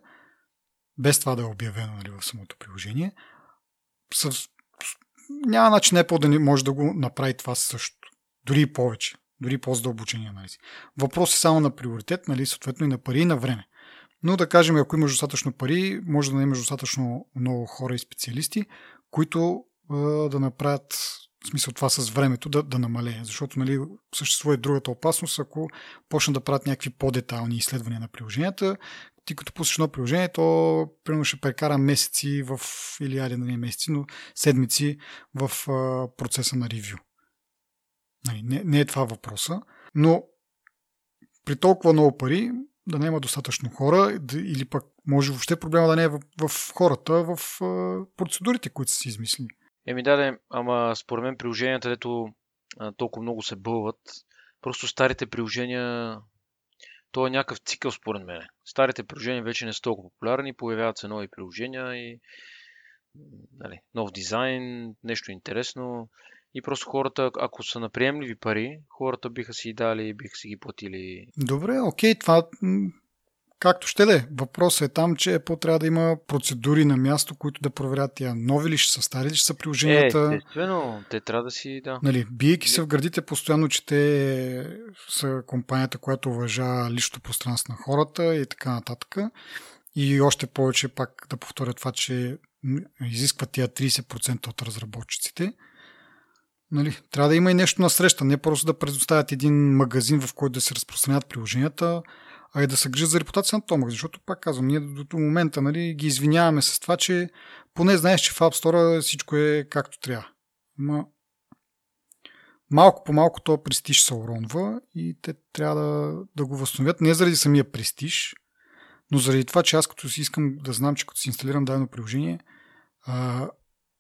Speaker 1: без това да е обявено нали, в самото приложение. С... Няма начин Apple да не може да го направи това също. Дори и повече. Дори по-задълбочени анализи. Въпрос е само на приоритет, нали, съответно и на пари и на време. Но да кажем, ако имаш достатъчно пари, може да имаш достатъчно много хора и специалисти, които е, да направят смисъл това с времето да, да намалее. Защото нали, съществува и другата опасност, ако почнат да правят някакви по-детални изследвания на приложенията, ти като пуснеш едно приложение, то примерно ще прекара месеци в, или айде не месеци, но седмици в а, процеса на ревю. Нали, не, не е това въпроса, но при толкова много пари да няма достатъчно хора или пък може въобще проблема да не е в, в хората, в а, процедурите, които са си измислили.
Speaker 2: Еми да, да, ама според мен приложенията, дето толкова много се бълват, просто старите приложения, то е някакъв цикъл според мен. Старите приложения вече не са толкова популярни, появяват се нови приложения и нали, нов дизайн, нещо интересно. И просто хората, ако са на приемливи пари, хората биха си дали, биха си ги платили.
Speaker 1: Добре, окей, това както ще да е. Въпросът е там, че Apple трябва да има процедури на място, които да проверят тя нови ли ще са, стари ли ще са приложенията.
Speaker 2: Е, естествено, те трябва да си, да.
Speaker 1: Нали, биейки се в градите постоянно, че те са компанията, която уважава личното пространство на хората и така нататък. И още повече пак да повторя това, че изискват тия 30% от разработчиците. Нали, трябва да има и нещо на среща, не просто да предоставят един магазин, в който да се разпространят приложенията, а и да се грижат за репутация на Томак, защото пак казвам, ние до, до момента нали, ги извиняваме с това, че поне знаеш, че в App Store всичко е както трябва. Ма, малко по малко то престиж се уронва и те трябва да, да го възстановят не заради самия престиж, но заради това, че аз като си искам да знам, че като си инсталирам дадено приложение, а,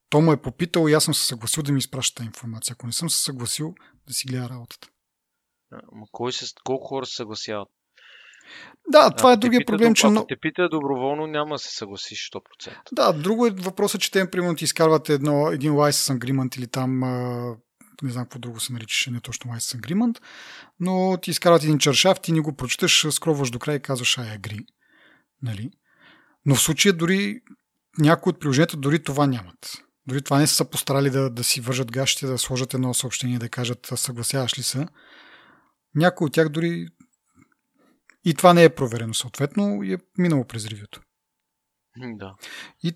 Speaker 1: то му е попитал и аз съм се съгласил да ми изпраща тази информация. Ако не съм се съгласил, да си гледа работата.
Speaker 2: Ама кой се, колко хора се съгласяват?
Speaker 1: Да, това е другия проблем, че...
Speaker 2: Ако те пита доброволно, няма да се съгласиш 100%.
Speaker 1: Да, друго е въпросът, че те, примерно, ти изкарват едно, един license agreement или там не знам какво друго се наричаше, не точно license agreement, но ти изкарват един чаршаф, ти не го прочиташ, скроваш до края и казваш I agree. Нали? Но в случая дори някои от приложенията дори това нямат. Дори това не са постарали да, да си вържат гащите, да сложат едно съобщение, да кажат съгласяваш ли се. Някои от тях дори и това не е проверено съответно и е минало през ревюто.
Speaker 2: Да.
Speaker 1: И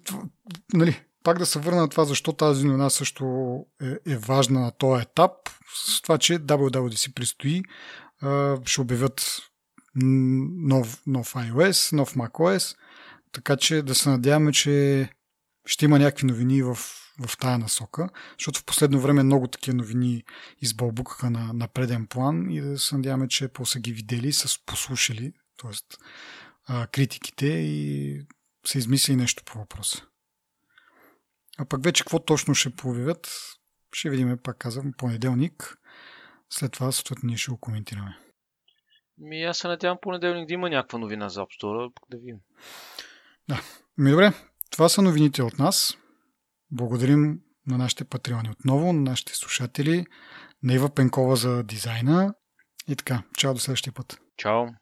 Speaker 1: нали, пак да се върна на това, защо тази новина също е, е важна на този етап, с това, че WWDC предстои, ще обявят нов, нов iOS, нов macOS, така че да се надяваме, че ще има някакви новини в в тая насока, защото в последно време много такива новини избълбукаха на, на преден план и да се надяваме, че по са ги видели, са послушали, т.е. критиките и са измислили нещо по въпроса. А пък вече какво точно ще появят, ще видим, пак казвам, понеделник. След това, съответно, ние ще го коментираме.
Speaker 2: Ми, аз се надявам понеделник да има някаква новина за App Store, да видим.
Speaker 1: Да. Ми добре, това са новините от нас. Благодарим на нашите патреони отново, на нашите слушатели, на Ива Пенкова за дизайна. И така, чао до следващия път.
Speaker 2: Чао.